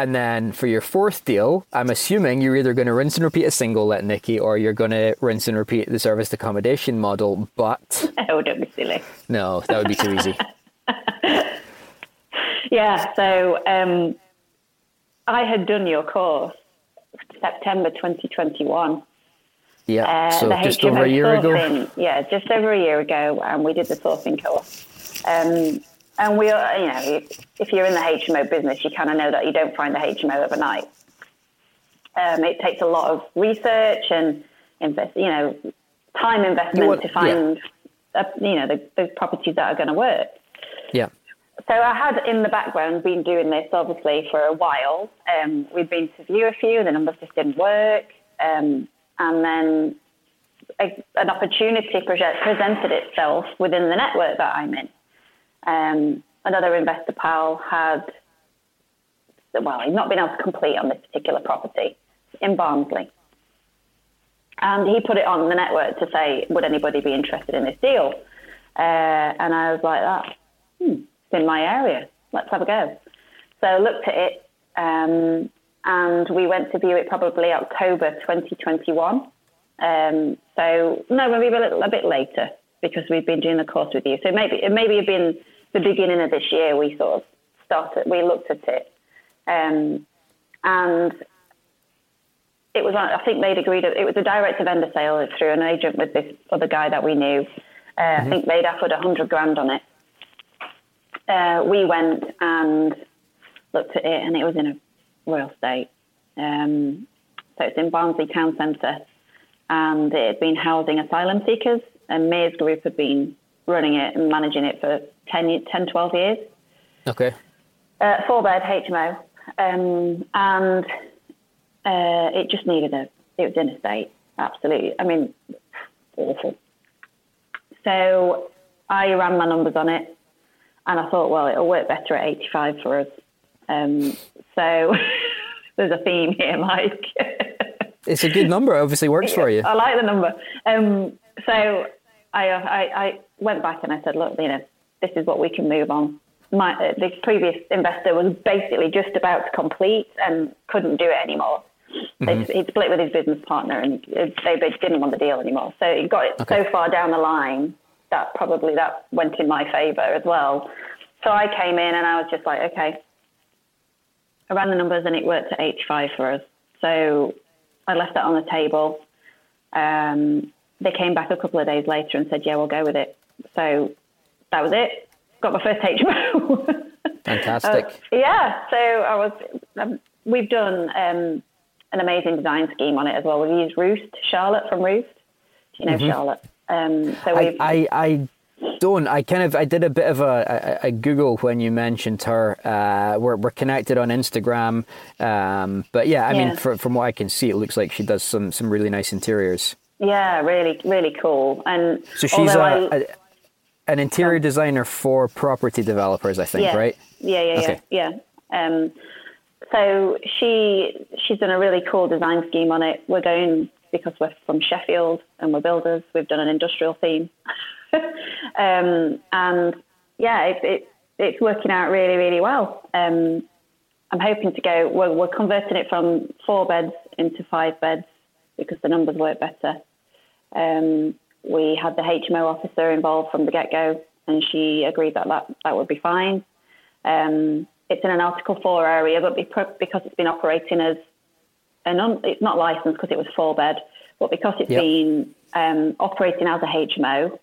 And then for your fourth deal, I'm assuming you're either going to rinse and repeat a single let Nikki or you're going to rinse and repeat the serviced accommodation model. But. Oh, don't be silly. No, that would be too easy. yeah, so um, I had done your course September 2021. Yeah, uh, so just HMO over a year sourcing, ago. Yeah, just over a year ago, and we did the sourcing course. Um, and we, are, you know, if you're in the HMO business, you kind of know that you don't find the HMO overnight. Um, it takes a lot of research and invest, you know, time investment want, to find, yeah. uh, you know, the, the properties that are going to work. Yeah. So I had in the background been doing this obviously for a while. Um, we'd been to view a few, the numbers just didn't work, um, and then a, an opportunity project presented itself within the network that I'm in. Um, another investor pal had, well, he'd not been able to complete on this particular property in Barnsley. And he put it on the network to say, would anybody be interested in this deal? Uh, and I was like, that, hmm, it's in my area. Let's have a go. So I looked at it, um, and we went to view it probably October 2021. Um, so no, maybe a, little, a bit later because we've been doing the course with you. So maybe it maybe have been the beginning of this year we sort of started. We looked at it, um, and it was I think they'd agreed. It was a direct vendor sale through an agent with this other guy that we knew. Uh, mm-hmm. I think they'd offered a hundred grand on it. Uh, we went and looked at it, and it was in a royal state. Um, so it's in Barnsley Town Centre, and it had been housing asylum seekers and Mears group had been running it and managing it for 10, 10 12 years. Okay. Uh, four bed HMO. Um, and uh, it just needed a, it was in a state. Absolutely. I mean, awful. So I ran my numbers on it and I thought, well, it'll work better at 85 for us. Um, so there's a theme here, Mike. it's a good number. Obviously works for you. I like the number. Um, so I, I, I went back and I said, look, you know, this is what we can move on. My, uh, the previous investor was basically just about to complete and couldn't do it anymore. Mm-hmm. He'd split with his business partner and they, they didn't want the deal anymore. So it got it okay. so far down the line that probably that went in my favour as well. So I came in and I was just like, okay. I ran the numbers and it worked at 85 for us. So I left that on the table. Um, they came back a couple of days later and said, yeah, we'll go with it. So that was it. Got my first HMO. Fantastic. uh, yeah. So I was, um, we've done um, an amazing design scheme on it as well. We've used Roost, Charlotte from Roost. Do you know mm-hmm. Charlotte? Um, so I, I, I don't. I kind of I did a bit of a, a, a Google when you mentioned her. Uh, we're we're connected on Instagram, um, but yeah, I yeah. mean, for, from what I can see, it looks like she does some some really nice interiors. Yeah, really, really cool. And so she's a, I, a, an interior um, designer for property developers, I think, yeah, right? Yeah, yeah, okay. yeah, yeah. Um, so she she's done a really cool design scheme on it. We're going because we're from Sheffield and we're builders. We've done an industrial theme, um, and yeah, it, it, it's working out really, really well. Um, I'm hoping to go. We're, we're converting it from four beds into five beds because the numbers work better. Um, we had the HMO officer involved from the get go, and she agreed that that, that would be fine. Um, it's in an Article 4 area, but because it's been operating as an un, it's not licensed because it was four bed, but because it's yep. been um, operating as a HMO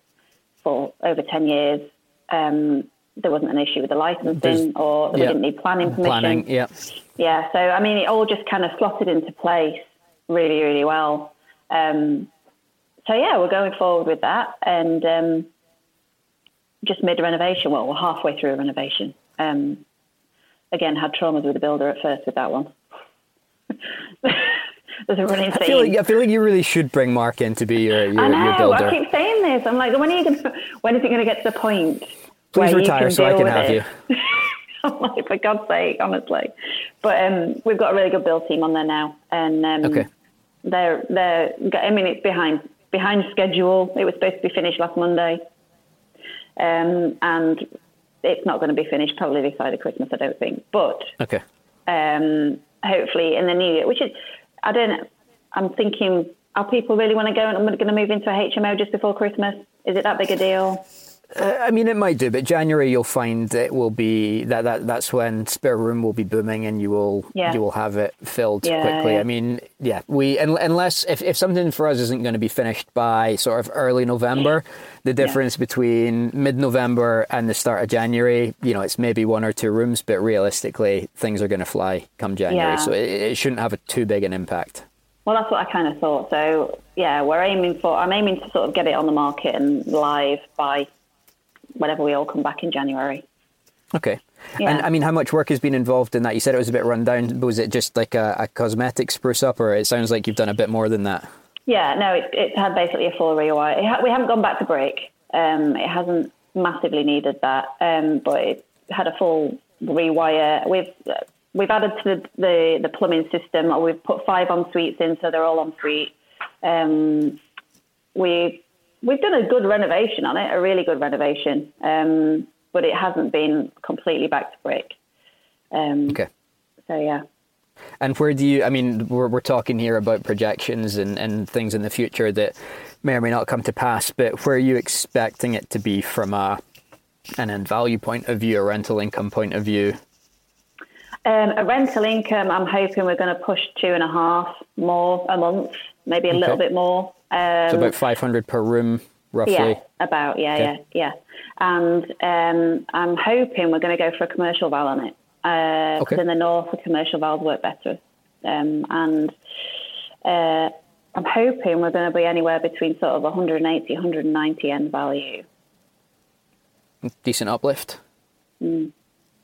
for over 10 years, um, there wasn't an issue with the licensing There's, or we didn't need planning permission. Planning, yeah. Yeah, so I mean, it all just kind of slotted into place really, really well. Um, so yeah, we're going forward with that, and um, just mid renovation. Well, we're halfway through a renovation. Um, again, had traumas with the builder at first with that one. There's a running I feel, like, I feel like you really should bring Mark in to be your, your, I know, your builder. I keep saying this. I'm like, when are you going when is it going to get to the point? Please retire so I can have it? you. I'm like, for God's sake, honestly. But um, we've got a really good build team on there now, and um, okay they're they're. I mean, it's behind behind schedule. It was supposed to be finished last Monday, um, and it's not going to be finished probably this side of Christmas. I don't think, but okay. Um, hopefully in the new year, which is I don't. I'm thinking, are people really want to go and I'm going to move into a HMO just before Christmas? Is it that big a deal? Uh, I mean, it might do, but January you'll find it will be that, that that's when SpareRoom will be booming, and you will yeah. you will have it filled yeah, quickly. Yeah. I mean, yeah, we unless if, if something for us isn't going to be finished by sort of early November, the difference between mid November and the start of January, you know, it's maybe one or two rooms, but realistically, things are going to fly come January, so it, it shouldn't have a too big an impact. Well, that's what I kind of thought. So yeah, we're aiming for. I'm aiming to sort of get it on the market and live by whenever we all come back in January. Okay. Yeah. And I mean, how much work has been involved in that? You said it was a bit run down. Was it just like a, a cosmetic spruce up, or it sounds like you've done a bit more than that? Yeah, no, it, it had basically a full rewire. Ha- we haven't gone back to brick. Um, it hasn't massively needed that, um, but it had a full rewire. We've we've added to the, the, the plumbing system. We've put five en suites in, so they're all en suite. Um, we we've done a good renovation on it, a really good renovation, um, but it hasn't been completely back to brick. Um, okay. So yeah. And where do you? I mean, we're we're talking here about projections and and things in the future that may or may not come to pass. But where are you expecting it to be from a an end value point of view, a rental income point of view? Um, a rental income, I'm hoping we're going to push two and a half more a month, maybe a okay. little bit more. Um, so about 500 per room, roughly. Yeah, about yeah, okay. yeah, yeah. And um, I'm hoping we're going to go for a commercial val on it. Uh, okay. In the north, the commercial vals work better, um, and uh, I'm hoping we're going to be anywhere between sort of 180, 190 end value. Decent uplift. Mm,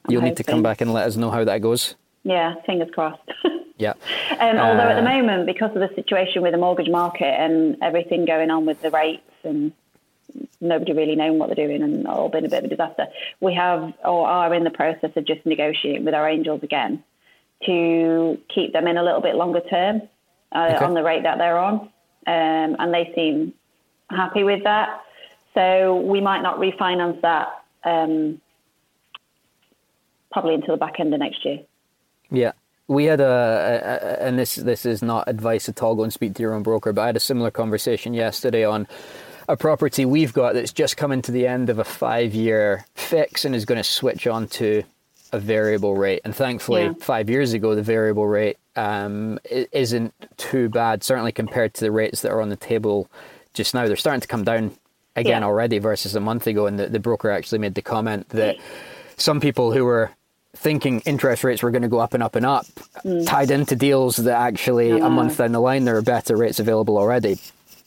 You'll hoping. need to come back and let us know how that goes. Yeah, fingers crossed. Yeah. Um, although at the uh, moment, because of the situation with the mortgage market and everything going on with the rates and nobody really knowing what they're doing and all been a bit of a disaster, we have or are in the process of just negotiating with our angels again to keep them in a little bit longer term uh, okay. on the rate that they're on. Um, and they seem happy with that. So we might not refinance that um, probably until the back end of next year. Yeah we had a, a, and this this is not advice at all. Go and speak to your own broker. But I had a similar conversation yesterday on a property we've got that's just coming to the end of a five year fix and is going to switch on to a variable rate. And thankfully, yeah. five years ago, the variable rate um, isn't too bad. Certainly compared to the rates that are on the table just now, they're starting to come down again yeah. already versus a month ago. And the, the broker actually made the comment that some people who were thinking interest rates were going to go up and up and up, mm. tied into deals that actually a month down the line there are better rates available already.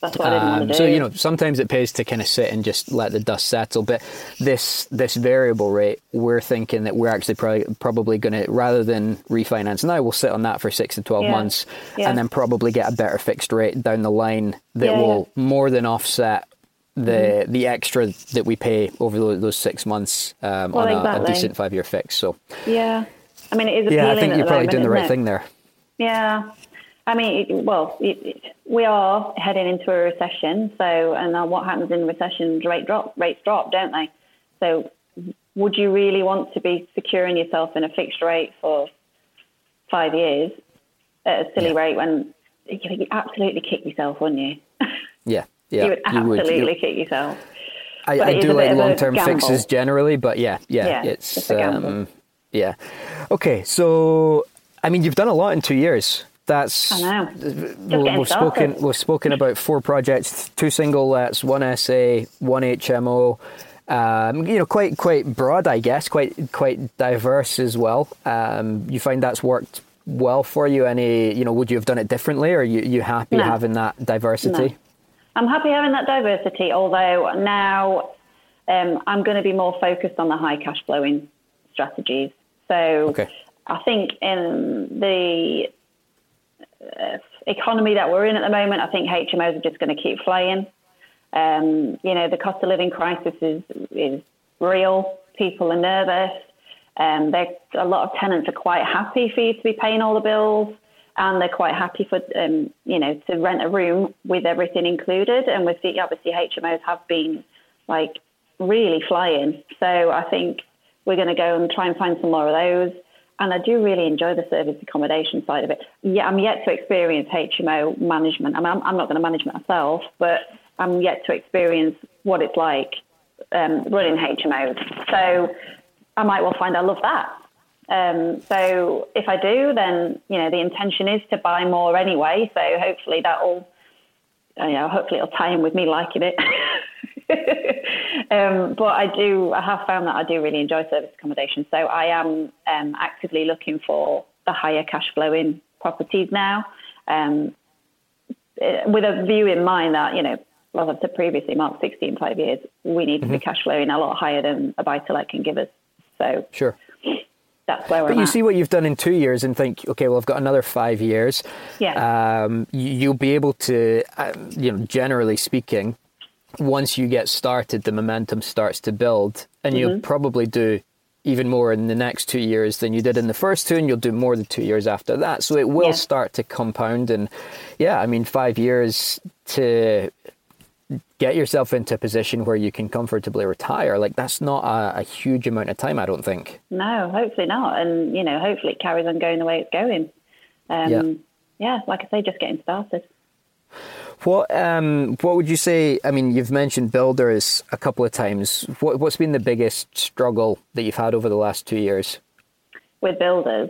That's what um, I didn't want to do. So you know, sometimes it pays to kind of sit and just let the dust settle. But this this variable rate, we're thinking that we're actually probably probably going to rather than refinance now, we'll sit on that for six to twelve yeah. months, yeah. and then probably get a better fixed rate down the line that yeah, will more than offset the mm-hmm. the extra that we pay over those, those six months um, well, on a, exactly. a, decent five year fix. So yeah, I mean it is. Yeah, I think you're probably moment, doing the right thing there. Yeah, I mean, well, it, we are heading into a recession. So, and what happens in recessions? Rate drop, rates drop, don't they? So, would you really want to be securing yourself in a fixed rate for five years at a silly yeah. rate when you absolutely kick yourself, wouldn't you? yeah. Yeah, you would absolutely you would. kick yourself. I, I do like long term fixes generally, but yeah, yeah, yeah it's, it's um, yeah. Okay, so I mean, you've done a lot in two years. That's I know. we, we've spoken. We've spoken about four projects: two single lets, one SA, one HMO. Um, you know, quite quite broad, I guess, quite quite diverse as well. Um, you find that's worked well for you? Any, you know, would you have done it differently, or are you you happy no. having that diversity? No. I'm happy having that diversity, although now um, I'm going to be more focused on the high cash flowing strategies. So okay. I think in the uh, economy that we're in at the moment, I think HMOs are just going to keep flying. Um, you know, the cost of living crisis is, is real. People are nervous. Um, a lot of tenants are quite happy for you to be paying all the bills. And they're quite happy for um, you know to rent a room with everything included. And with the obviously HMOs have been like really flying. So I think we're going to go and try and find some more of those. And I do really enjoy the service accommodation side of it. Yeah, I'm yet to experience HMO management. I mean, I'm, I'm not going to manage myself, but I'm yet to experience what it's like um, running HMOs. So I might well find I love that. Um, so if I do, then you know the intention is to buy more anyway. So hopefully that'll, you know, hopefully it'll tie in with me liking it. um, but I do, I have found that I do really enjoy service accommodation. So I am um, actively looking for the higher cash flowing properties now, um, eh, with a view in mind that you know, as I've said previously, Mark 16 five years, we need mm-hmm. to be cash flowing a lot higher than a buy to let can give us. So sure that's where but you at. see what you've done in two years and think, okay, well, I've got another five years. Yeah. Um, you'll be able to, um, you know, generally speaking, once you get started, the momentum starts to build, and mm-hmm. you'll probably do even more in the next two years than you did in the first two, and you'll do more the two years after that. So it will yeah. start to compound. And yeah, I mean, five years to get yourself into a position where you can comfortably retire like that's not a, a, huge amount of time i don't think. No hopefully not. And you know hopefully it carries on going the way it's going. Um, yeah. yeah like i say just getting started. What um, what would you say i mean you've mentioned builders a couple of times. What, what's been the biggest struggle that you've had over the last two years? With builders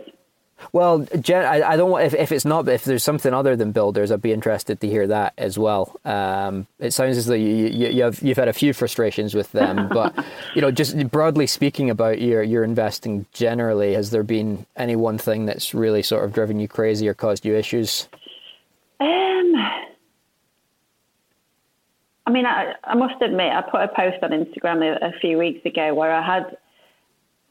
well, Jen, I, I don't want if, if it's not if there's something other than builders, I'd be interested to hear that as well. Um, it sounds as though you, you, you have you've had a few frustrations with them, but you know, just broadly speaking about your your investing generally, has there been any one thing that's really sort of driven you crazy or caused you issues? Um, I mean, I, I must admit, I put a post on Instagram a, a few weeks ago where I had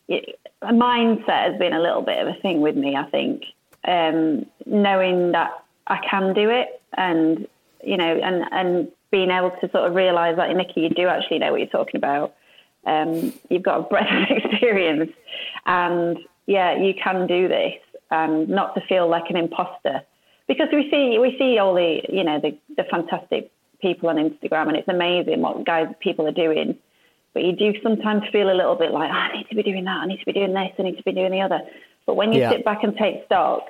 a mindset has been a little bit of a thing with me. I think um, knowing that I can do it, and you know, and and being able to sort of realise that Nikki, you do actually know what you're talking about. Um, you've got a breadth of experience, and yeah, you can do this, and not to feel like an imposter, because we see we see all the you know the the fantastic people on Instagram, and it's amazing what guys people are doing but you do sometimes feel a little bit like, oh, I need to be doing that, I need to be doing this, I need to be doing the other. But when you yeah. sit back and take stock,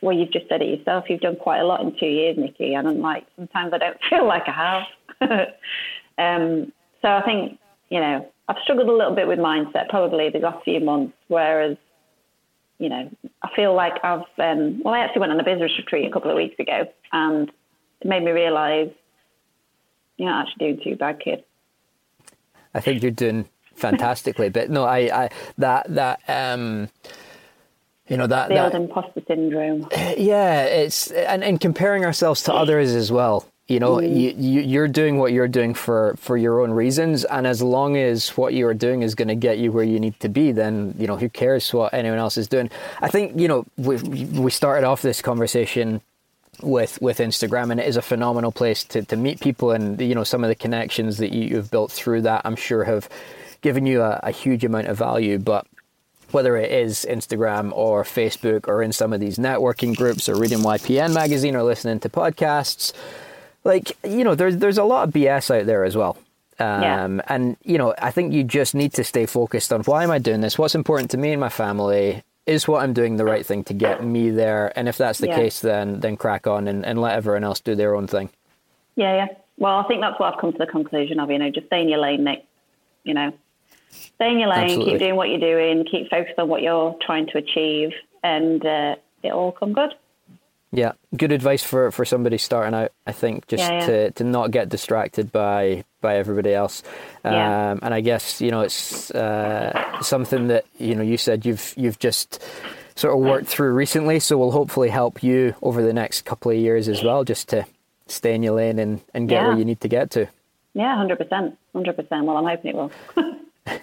well, you've just said it yourself, you've done quite a lot in two years, Nikki, and I'm like, sometimes I don't feel like I have. um, so I think, you know, I've struggled a little bit with mindset probably the last few months, whereas, you know, I feel like I've, um, well, I actually went on a business retreat a couple of weeks ago and it made me realise you're not actually doing too bad, kid. I think you're doing fantastically. but no, I, I that that um, you know that the that, old imposter syndrome. Yeah, it's and, and comparing ourselves to others as well. You know, mm. you, you you're doing what you're doing for for your own reasons, and as long as what you are doing is going to get you where you need to be, then you know who cares what anyone else is doing. I think you know we we started off this conversation with with Instagram, and it is a phenomenal place to to meet people, and you know some of the connections that you, have built through that, I'm sure have given you a, a huge amount of value. But whether it is Instagram or Facebook or in some of these networking groups or reading YPN magazine or listening to podcasts, like you know, there's there's a lot of BS out there as well. Um, yeah. And you know, I think you just need to stay focused on why am I doing this? What's important to me and my family? Is what I'm doing the right thing to get me there? And if that's the yeah. case, then then crack on and, and let everyone else do their own thing. Yeah, yeah. Well, I think that's what I've come to the conclusion of. You know, just stay in your lane, Nick. You know, stay in your lane, Absolutely. keep doing what you're doing, keep focused on what you're trying to achieve, and uh, it'll all come good. Yeah, good advice for, for somebody starting out. I think just yeah, yeah. to, to not get distracted by by everybody else. Um, yeah. And I guess you know it's uh, something that you know you said you've you've just sort of worked through recently, so will hopefully help you over the next couple of years as well, just to stay in your lane and, and get where you need to get to. Yeah, hundred percent, hundred percent. Well, I'm hoping it will.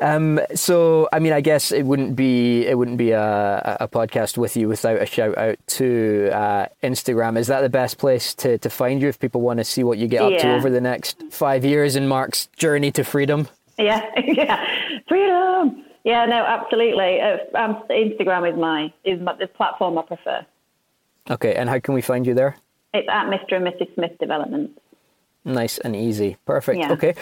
Um, so, I mean, I guess it wouldn't be it wouldn't be a, a podcast with you without a shout out to uh, Instagram. Is that the best place to, to find you if people want to see what you get up yeah. to over the next five years in Mark's journey to freedom? Yeah, yeah, freedom. Yeah, no, absolutely. Uh, um, Instagram is my is my, the platform I prefer. Okay, and how can we find you there? It's at Mr. and Mrs. Smith Development. Nice and easy. Perfect. Yeah. Okay.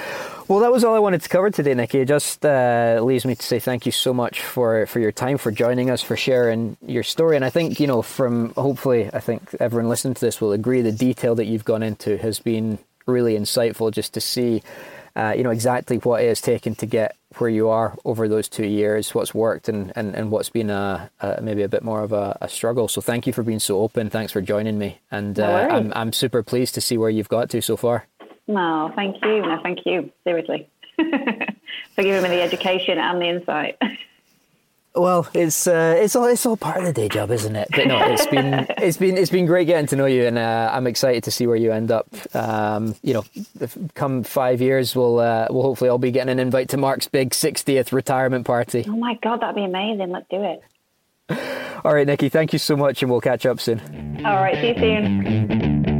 Well, that was all I wanted to cover today, Nikki. It just uh, leaves me to say thank you so much for, for your time, for joining us, for sharing your story. And I think, you know, from hopefully, I think everyone listening to this will agree the detail that you've gone into has been really insightful just to see, uh, you know, exactly what it has taken to get where you are over those two years, what's worked and, and, and what's been a, a maybe a bit more of a, a, struggle. So thank you for being so open. Thanks for joining me. And no uh, I'm, I'm super pleased to see where you've got to so far. No, thank you. No, thank you. Seriously. for giving me the education and the insight. Well, it's uh, it's all it's all part of the day job, isn't it? But no, it's been it's been it's been great getting to know you, and uh, I'm excited to see where you end up. Um, you know, come five years, we'll uh, we'll hopefully all be getting an invite to Mark's big 60th retirement party. Oh my god, that'd be amazing! Let's do it. All right, Nikki, thank you so much, and we'll catch up soon. All right, see you soon.